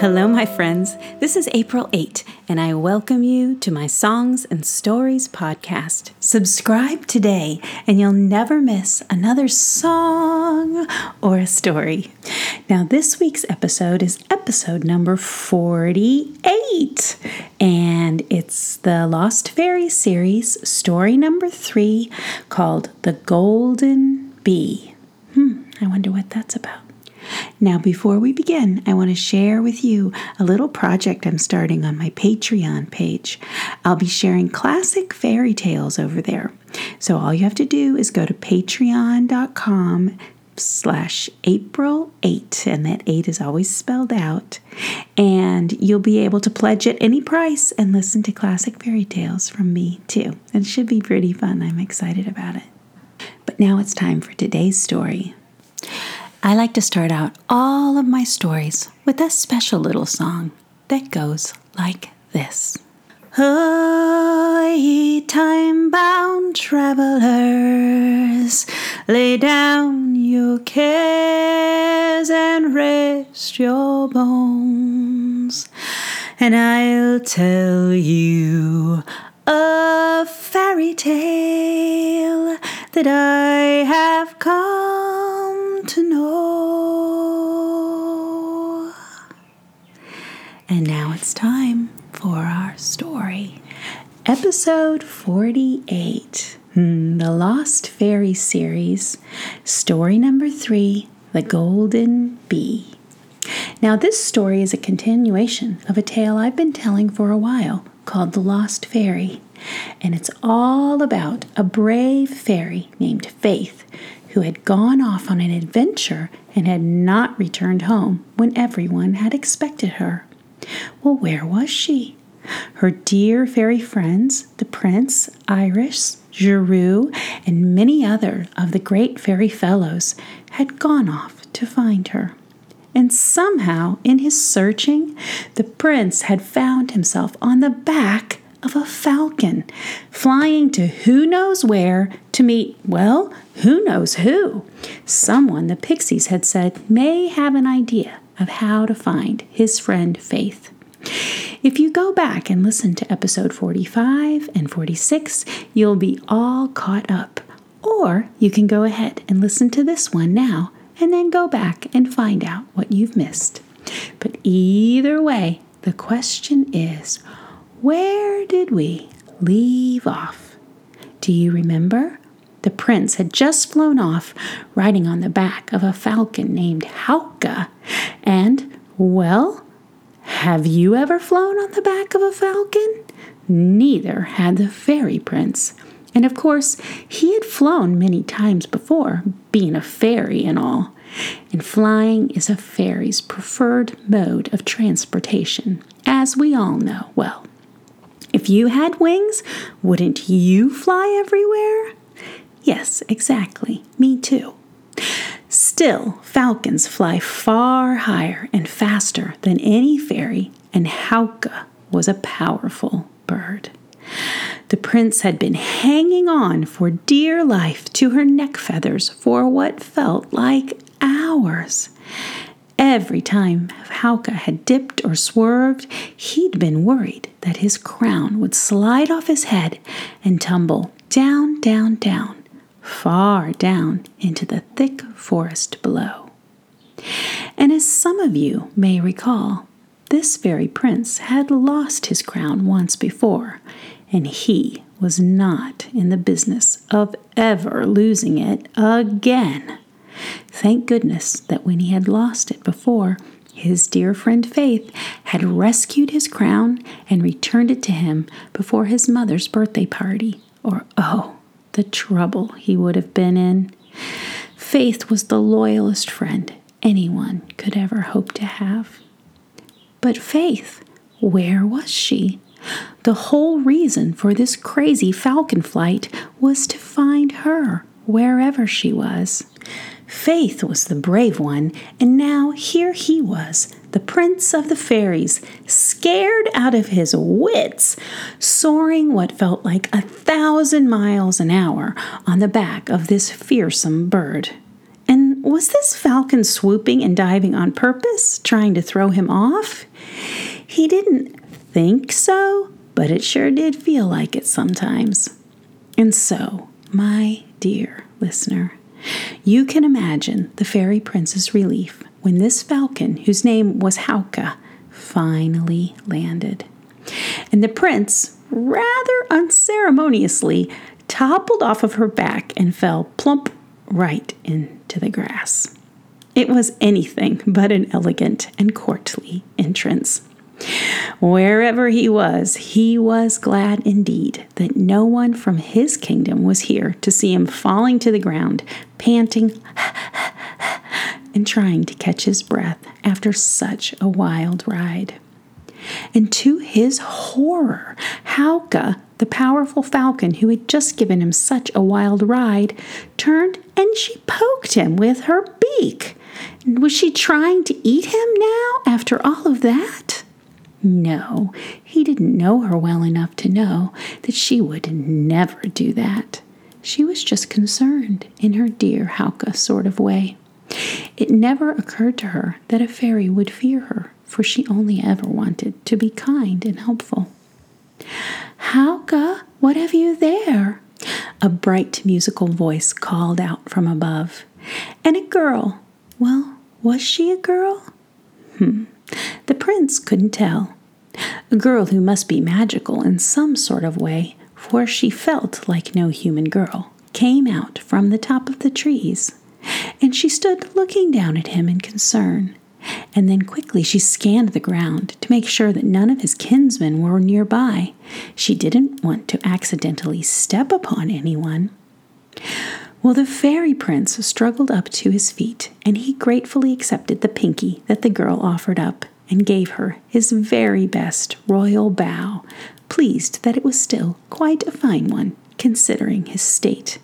Hello, my friends. This is April 8, and I welcome you to my Songs and Stories podcast. Subscribe today, and you'll never miss another song or a story. Now, this week's episode is episode number 48, and it's the Lost Fairy series, story number three, called The Golden Bee. Hmm, I wonder what that's about. Now, before we begin, I want to share with you a little project I'm starting on my Patreon page. I'll be sharing classic fairy tales over there. So all you have to do is go to patreon.com slash April 8, and that 8 is always spelled out. And you'll be able to pledge at any price and listen to classic fairy tales from me too. It should be pretty fun. I'm excited about it. But now it's time for today's story. I like to start out all of my stories with a special little song that goes like this. Oh, ye time bound travelers, lay down your cares and rest your bones, and I'll tell you a fairy tale that I have come it's time for our story. Episode 48, hmm, the Lost Fairy series, story number three The Golden Bee. Now, this story is a continuation of a tale I've been telling for a while called The Lost Fairy and it's all about a brave fairy named Faith who had gone off on an adventure and had not returned home when everyone had expected her. Well, where was she? Her dear fairy friends, the prince, Iris, Giroux, and many other of the great fairy fellows, had gone off to find her. And somehow, in his searching, the prince had found himself on the back of a falcon, flying to who knows where to meet, well, who knows who. Someone the pixies had said may have an idea of how to find his friend Faith. If you go back and listen to episode 45 and 46, you'll be all caught up. Or you can go ahead and listen to this one now and then go back and find out what you've missed. But either way, the question is where did we leave off? Do you remember? The prince had just flown off, riding on the back of a falcon named Hauka. And, well, have you ever flown on the back of a falcon? Neither had the fairy prince. And of course, he had flown many times before, being a fairy and all. And flying is a fairy's preferred mode of transportation, as we all know well. If you had wings, wouldn't you fly everywhere? Yes, exactly. Me too. Still, falcons fly far higher and faster than any fairy, and Hauke was a powerful bird. The prince had been hanging on for dear life to her neck feathers for what felt like hours. Every time Hauke had dipped or swerved, he'd been worried that his crown would slide off his head and tumble down, down, down, far down into the thick forest below. And as some of you may recall, this fairy prince had lost his crown once before, and he was not in the business of ever losing it again. Thank goodness that when he had lost it before, his dear friend Faith had rescued his crown and returned it to him before his mother's birthday party, or oh, the trouble he would have been in. Faith was the loyalest friend anyone could ever hope to have. But Faith, where was she? The whole reason for this crazy falcon flight was to find her wherever she was. Faith was the brave one, and now here he was, the prince of the fairies, scared out of his wits, soaring what felt like a thousand miles an hour on the back of this fearsome bird. And Was this falcon swooping and diving on purpose, trying to throw him off? He didn't think so, but it sure did feel like it sometimes. And so, my dear listener, you can imagine the fairy prince's relief when this falcon, whose name was Hauka, finally landed. And the prince, rather unceremoniously, toppled off of her back and fell plump right into the grass. It was anything but an elegant and courtly entrance. Wherever he was, he was glad indeed that no one from his kingdom was here to see him falling to the ground, panting and trying to catch his breath after such a wild ride. And to his horror, Hauka, the powerful falcon who had just given him such a wild ride, turned and she poked him with her beak. Was she trying to eat him now after all of that? No, he didn't know her well enough to know that she would never do that. She was just concerned in her dear Hauka sort of way. It never occurred to her that a fairy would fear her, for she only ever wanted to be kind and helpful. Hauka, what have you there? A bright musical voice called out from above. And a girl. Well, was she a girl? Hmm. The prince couldn't tell. A girl who must be magical in some sort of way, for she felt like no human girl, came out from the top of the trees. And she stood looking down at him in concern. And then quickly she scanned the ground to make sure that none of his kinsmen were nearby. She didn't want to accidentally step upon anyone. Well, the fairy prince struggled up to his feet, and he gratefully accepted the pinky that the girl offered up and gave her his very best royal bow, pleased that it was still quite a fine one, considering his state.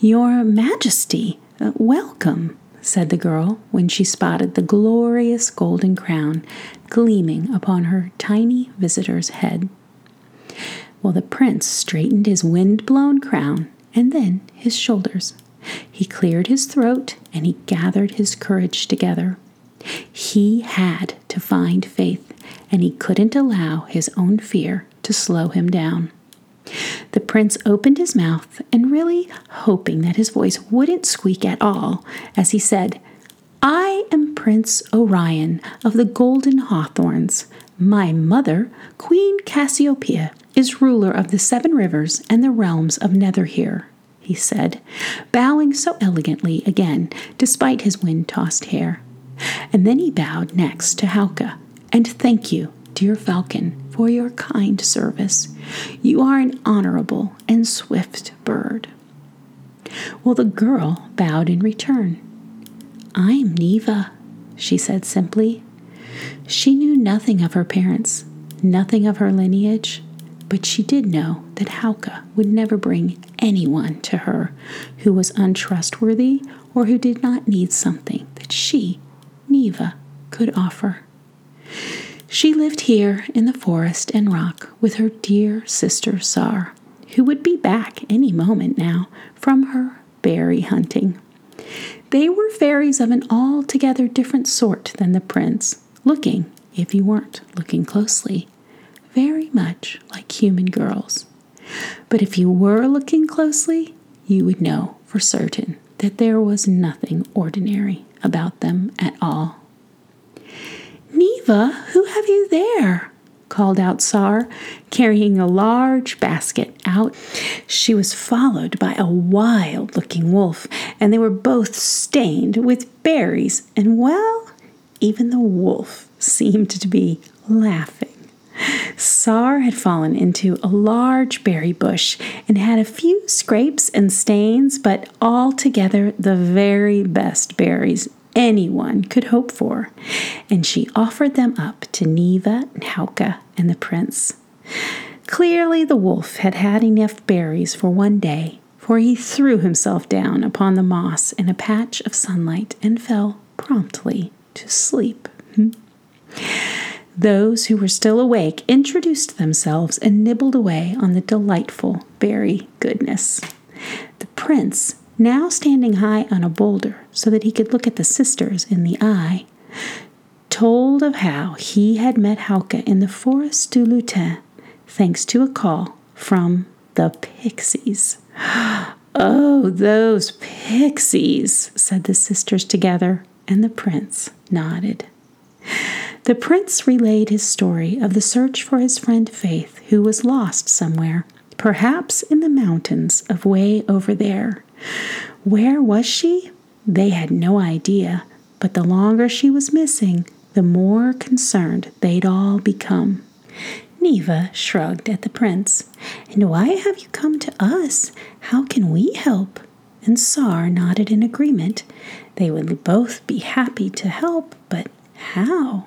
Your Majesty, uh, welcome, said the girl when she spotted the glorious golden crown gleaming upon her tiny visitor's head. Well, the prince straightened his wind blown crown and then his shoulders. He cleared his throat and he gathered his courage together. He had to find faith, and he couldn't allow his own fear to slow him down. The prince opened his mouth and really hoping that his voice wouldn't squeak at all as he said, I am Prince Orion of the Golden Hawthorns. My mother, Queen Cassiopeia, is ruler of the seven rivers and the realms of Netherhere, he said, bowing so elegantly again, despite his wind tossed hair. And then he bowed next to Hauka. And thank you, dear falcon, for your kind service. You are an honorable and swift bird. Well, the girl bowed in return. I'm Neva, she said simply. She knew nothing of her parents, nothing of her lineage, but she did know that Hauka would never bring anyone to her who was untrustworthy or who did not need something that she Neva could offer. She lived here in the forest and rock with her dear sister Sar, who would be back any moment now from her berry hunting. They were fairies of an altogether different sort than the prince, looking, if you weren't looking closely, very much like human girls. But if you were looking closely, you would know for certain that there was nothing ordinary about them at all. Neva, who have you there? called out Sar, carrying a large basket out. She was followed by a wild looking wolf, and they were both stained with berries, and well, even the wolf seemed to be laughing. Sar had fallen into a large berry bush and had a few scrapes and stains, but altogether the very best berries anyone could hope for, and she offered them up to Neva and Hauka and the prince. Clearly, the wolf had had enough berries for one day, for he threw himself down upon the moss in a patch of sunlight and fell promptly to sleep. Hmm. Those who were still awake introduced themselves and nibbled away on the delightful berry goodness. The prince, now standing high on a boulder, so that he could look at the sisters in the eye, told of how he had met Hauke in the forest du Lutin, thanks to a call from the pixies. Oh, those pixies, said the sisters together, and the prince nodded. The prince relayed his story of the search for his friend Faith, who was lost somewhere, perhaps in the mountains of way over there. Where was she? They had no idea, but the longer she was missing, the more concerned they'd all become. Neva shrugged at the prince. And why have you come to us? How can we help? And Sar nodded in agreement. They would both be happy to help, but how?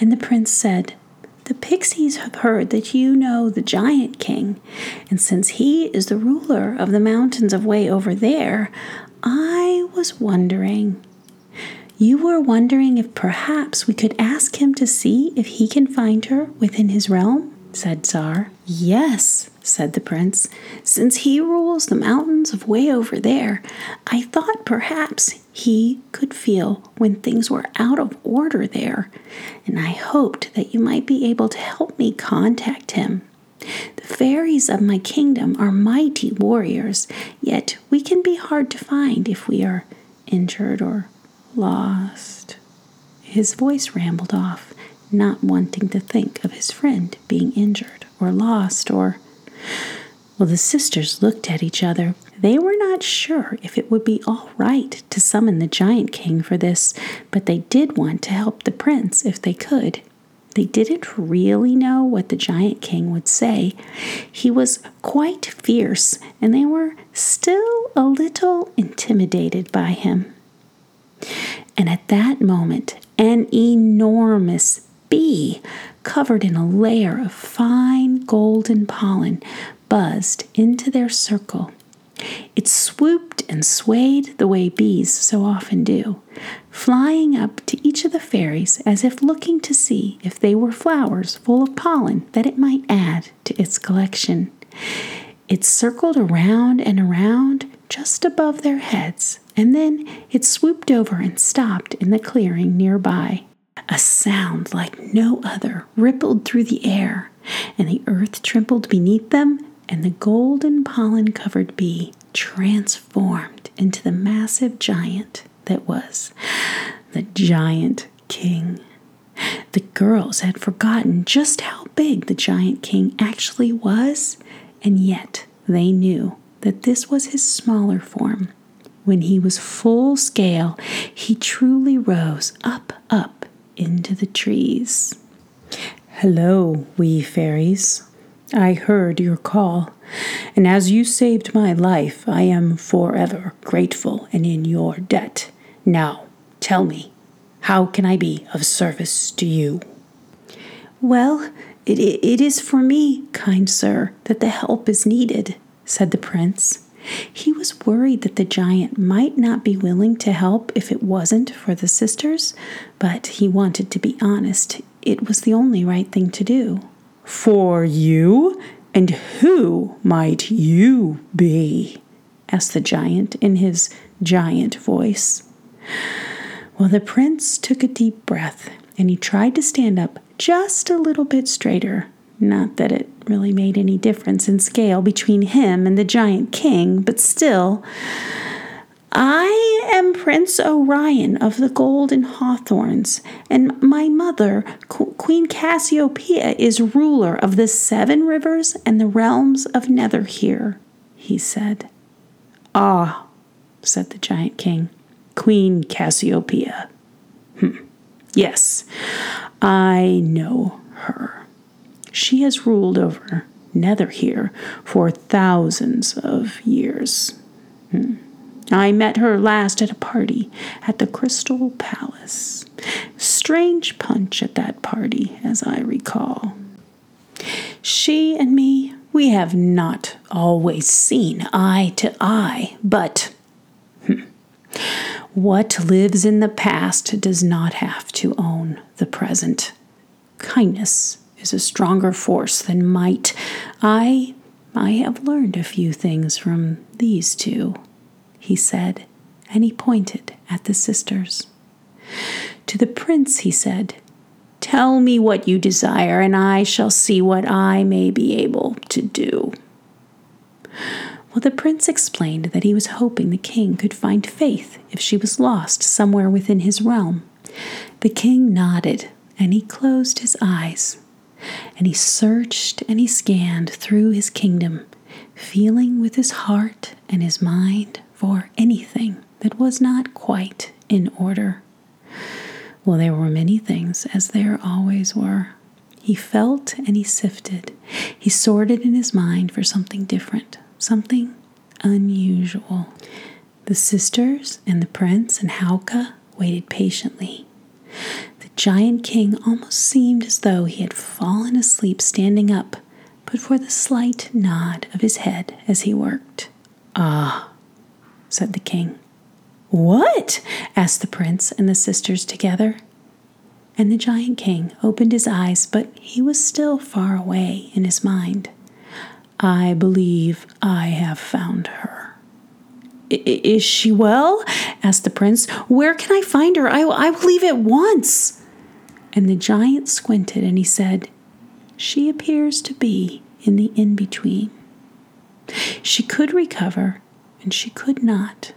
And the prince said, The pixies have heard that you know the giant king, and since he is the ruler of the mountains of way over there, I was wondering you were wondering if perhaps we could ask him to see if he can find her within his realm? said Sar. Yes, said the prince. Since he rules the mountains of way over there, I thought perhaps he could feel when things were out of order there, and I hoped that you might be able to help me contact him. The fairies of my kingdom are mighty warriors, yet we can be hard to find if we are injured or lost. His voice rambled off, not wanting to think of his friend being injured or lost or. Well, the sisters looked at each other. They were not sure if it would be all right to summon the Giant King for this, but they did want to help the prince if they could. They didn't really know what the Giant King would say. He was quite fierce, and they were still a little intimidated by him. And at that moment, an enormous bee, covered in a layer of fine golden pollen, buzzed into their circle. It swooped and swayed the way bees so often do, flying up to each of the fairies as if looking to see if they were flowers full of pollen that it might add to its collection. It circled around and around just above their heads, and then it swooped over and stopped in the clearing nearby. A sound like no other rippled through the air, and the earth trembled beneath them, and the golden pollen covered bee transformed into the massive giant that was the giant king. The girls had forgotten just how big the giant king actually was, and yet they knew that this was his smaller form when he was full scale, he truly rose up, up into the trees. Hello, wee fairies. I heard your call, and as you saved my life, I am forever grateful and in your debt. Now, tell me, how can I be of service to you? Well, it, it is for me, kind sir, that the help is needed, said the prince. He was worried that the giant might not be willing to help if it wasn't for the sisters, but he wanted to be honest. It was the only right thing to do. For you? And who might you be? asked the giant in his giant voice. Well, the prince took a deep breath and he tried to stand up just a little bit straighter. Not that it really made any difference in scale between him and the giant king, but still. I am Prince Orion of the Golden Hawthorns, and my mother, Qu- Queen Cassiopeia, is ruler of the seven rivers and the realms of Nether here, he said. Ah, said the giant king, Queen Cassiopeia. Hm. Yes, I know her. She has ruled over Nether here for thousands of years. Hmm. I met her last at a party at the Crystal Palace. Strange punch at that party, as I recall. She and me, we have not always seen eye to eye, but hmm, what lives in the past does not have to own the present. Kindness is a stronger force than might. I I have learned a few things from these two, he said and he pointed at the sisters. To the prince he said, Tell me what you desire, and I shall see what I may be able to do. Well, the prince explained that he was hoping the king could find faith if she was lost somewhere within his realm. The king nodded, and he closed his eyes. And he searched and he scanned through his kingdom, feeling with his heart and his mind for anything that was not quite in order. Well, there were many things, as there always were. He felt and he sifted. He sorted in his mind for something different, something unusual. The sisters and the prince and Hauke waited patiently. Giant king almost seemed as though he had fallen asleep standing up, but for the slight nod of his head as he worked. Ah, said the king. What? asked the prince and the sisters together. And the giant king opened his eyes, but he was still far away in his mind. I believe I have found her. Is she well? asked the prince. Where can I find her? I, I will leave at once. And the giant squinted and he said, She appears to be in the in between. She could recover and she could not.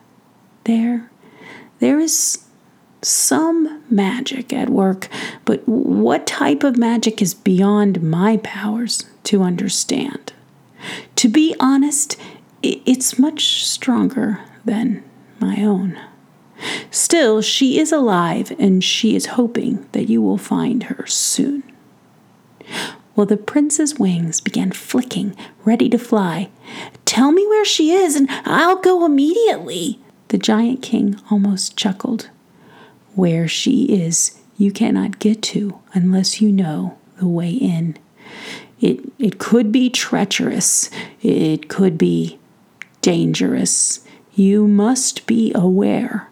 There, there is some magic at work, but what type of magic is beyond my powers to understand? To be honest, it's much stronger than my own. Still, she is alive, and she is hoping that you will find her soon. Well, the prince's wings began flicking, ready to fly. Tell me where she is, and I'll go immediately. The giant king almost chuckled. Where she is, you cannot get to unless you know the way in. It, it could be treacherous, it could be dangerous. You must be aware.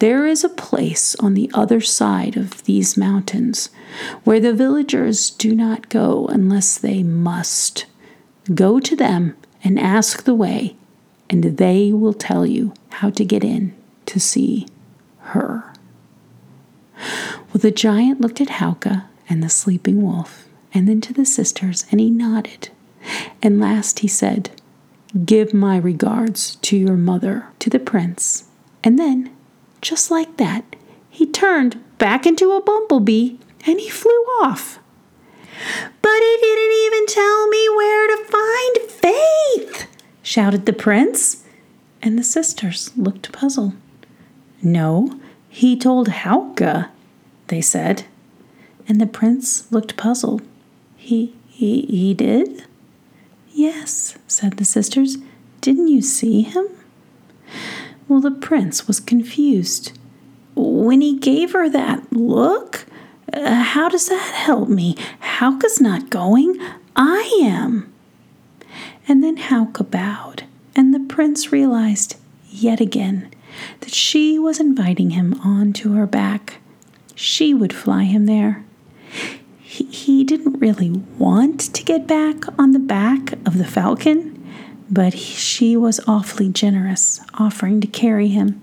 There is a place on the other side of these mountains where the villagers do not go unless they must. Go to them and ask the way, and they will tell you how to get in to see her. Well, the giant looked at Hauka and the sleeping wolf, and then to the sisters, and he nodded. And last he said, Give my regards to your mother, to the prince. And then, just like that, he turned back into a bumblebee and he flew off. But he didn't even tell me where to find Faith, shouted the prince. And the sisters looked puzzled. No, he told Hauke, they said. And the prince looked puzzled. He, he, he did? Yes, said the sisters. Didn't you see him? Well, the prince was confused. When he gave her that look, uh, how does that help me? Hauke's not going. I am. And then Hauke bowed, and the prince realized yet again that she was inviting him onto her back. She would fly him there. He, he didn't really want to get back on the back of the falcon, but he, she was awfully generous, offering to carry him,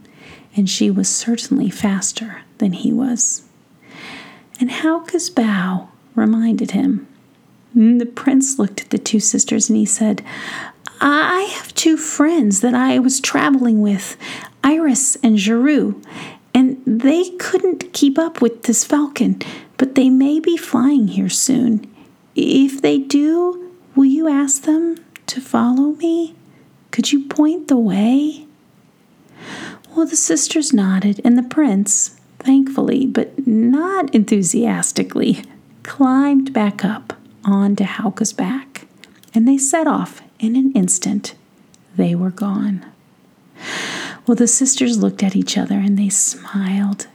and she was certainly faster than he was and Hauke's bow reminded him. Mm, the prince looked at the two sisters and he said, I have two friends that I was traveling with, Iris and Giroux, and they couldn't keep up with this falcon, but they may be flying here soon. If they do, will you ask them to follow me? Could you point the way? Well, the sisters nodded, and the prince, thankfully, but not enthusiastically, climbed back up onto Hauke's back, and they set off in an instant. They were gone. Well, the sisters looked at each other and they smiled.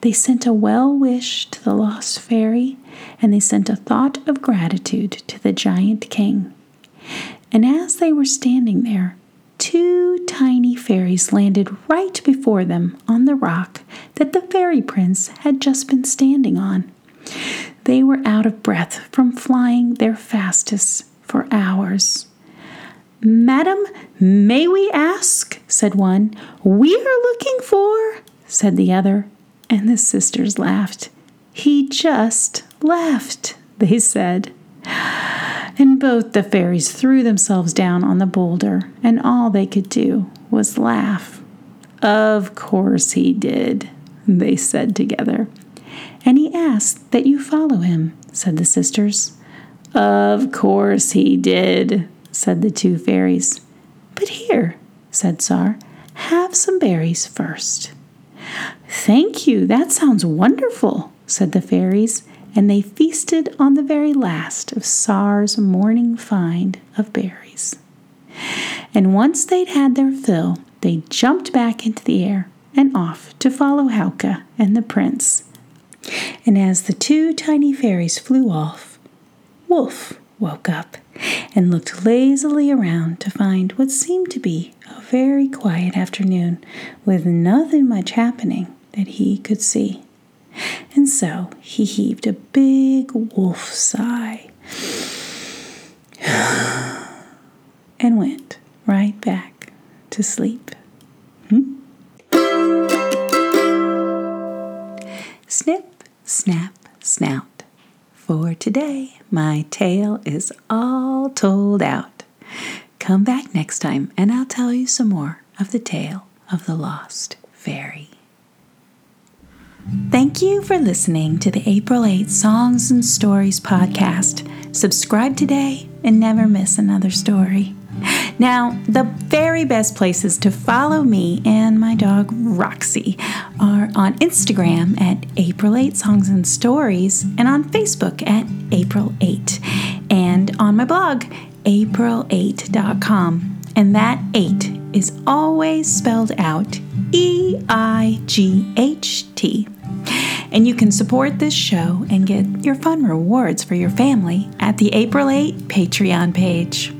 They sent a well wish to the lost fairy, and they sent a thought of gratitude to the giant king. And as they were standing there, two tiny fairies landed right before them on the rock that the fairy prince had just been standing on. They were out of breath from flying their fastest for hours. Madam, may we ask? said one. We are looking for, said the other. And the sisters laughed. He just left, they said. And both the fairies threw themselves down on the boulder, and all they could do was laugh. Of course he did, they said together. And he asked that you follow him, said the sisters. Of course he did, said the two fairies. But here, said Sar, have some berries first. Thank you, that sounds wonderful, said the fairies, and they feasted on the very last of Sar's morning find of berries. And once they'd had their fill, they jumped back into the air and off to follow Hauke and the prince. And as the two tiny fairies flew off, Wolf woke up and looked lazily around to find what seemed to be a very quiet afternoon with nothing much happening that he could see. And so he heaved a big wolf sigh and went right back to sleep. Hmm? Snip, snap, snout. For today, my tale is all told out. Come back next time and I'll tell you some more of the tale of the lost fairy. Thank you for listening to the April 8 Songs and Stories podcast. Subscribe today and never miss another story. Now, the very best places to follow me and my dog Roxy are on Instagram at April 8 Songs and Stories and on Facebook at April 8 and on my blog, april8.com. And that 8 is always spelled out E I G H T. And you can support this show and get your fun rewards for your family at the April 8 Patreon page.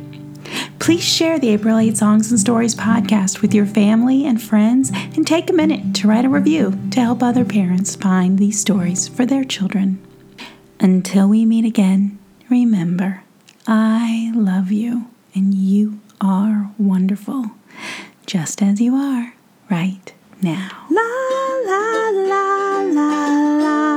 Please share the April 8 Songs and Stories podcast with your family and friends and take a minute to write a review to help other parents find these stories for their children. Until we meet again, remember, I love you and you are wonderful, just as you are right now. La la la la la.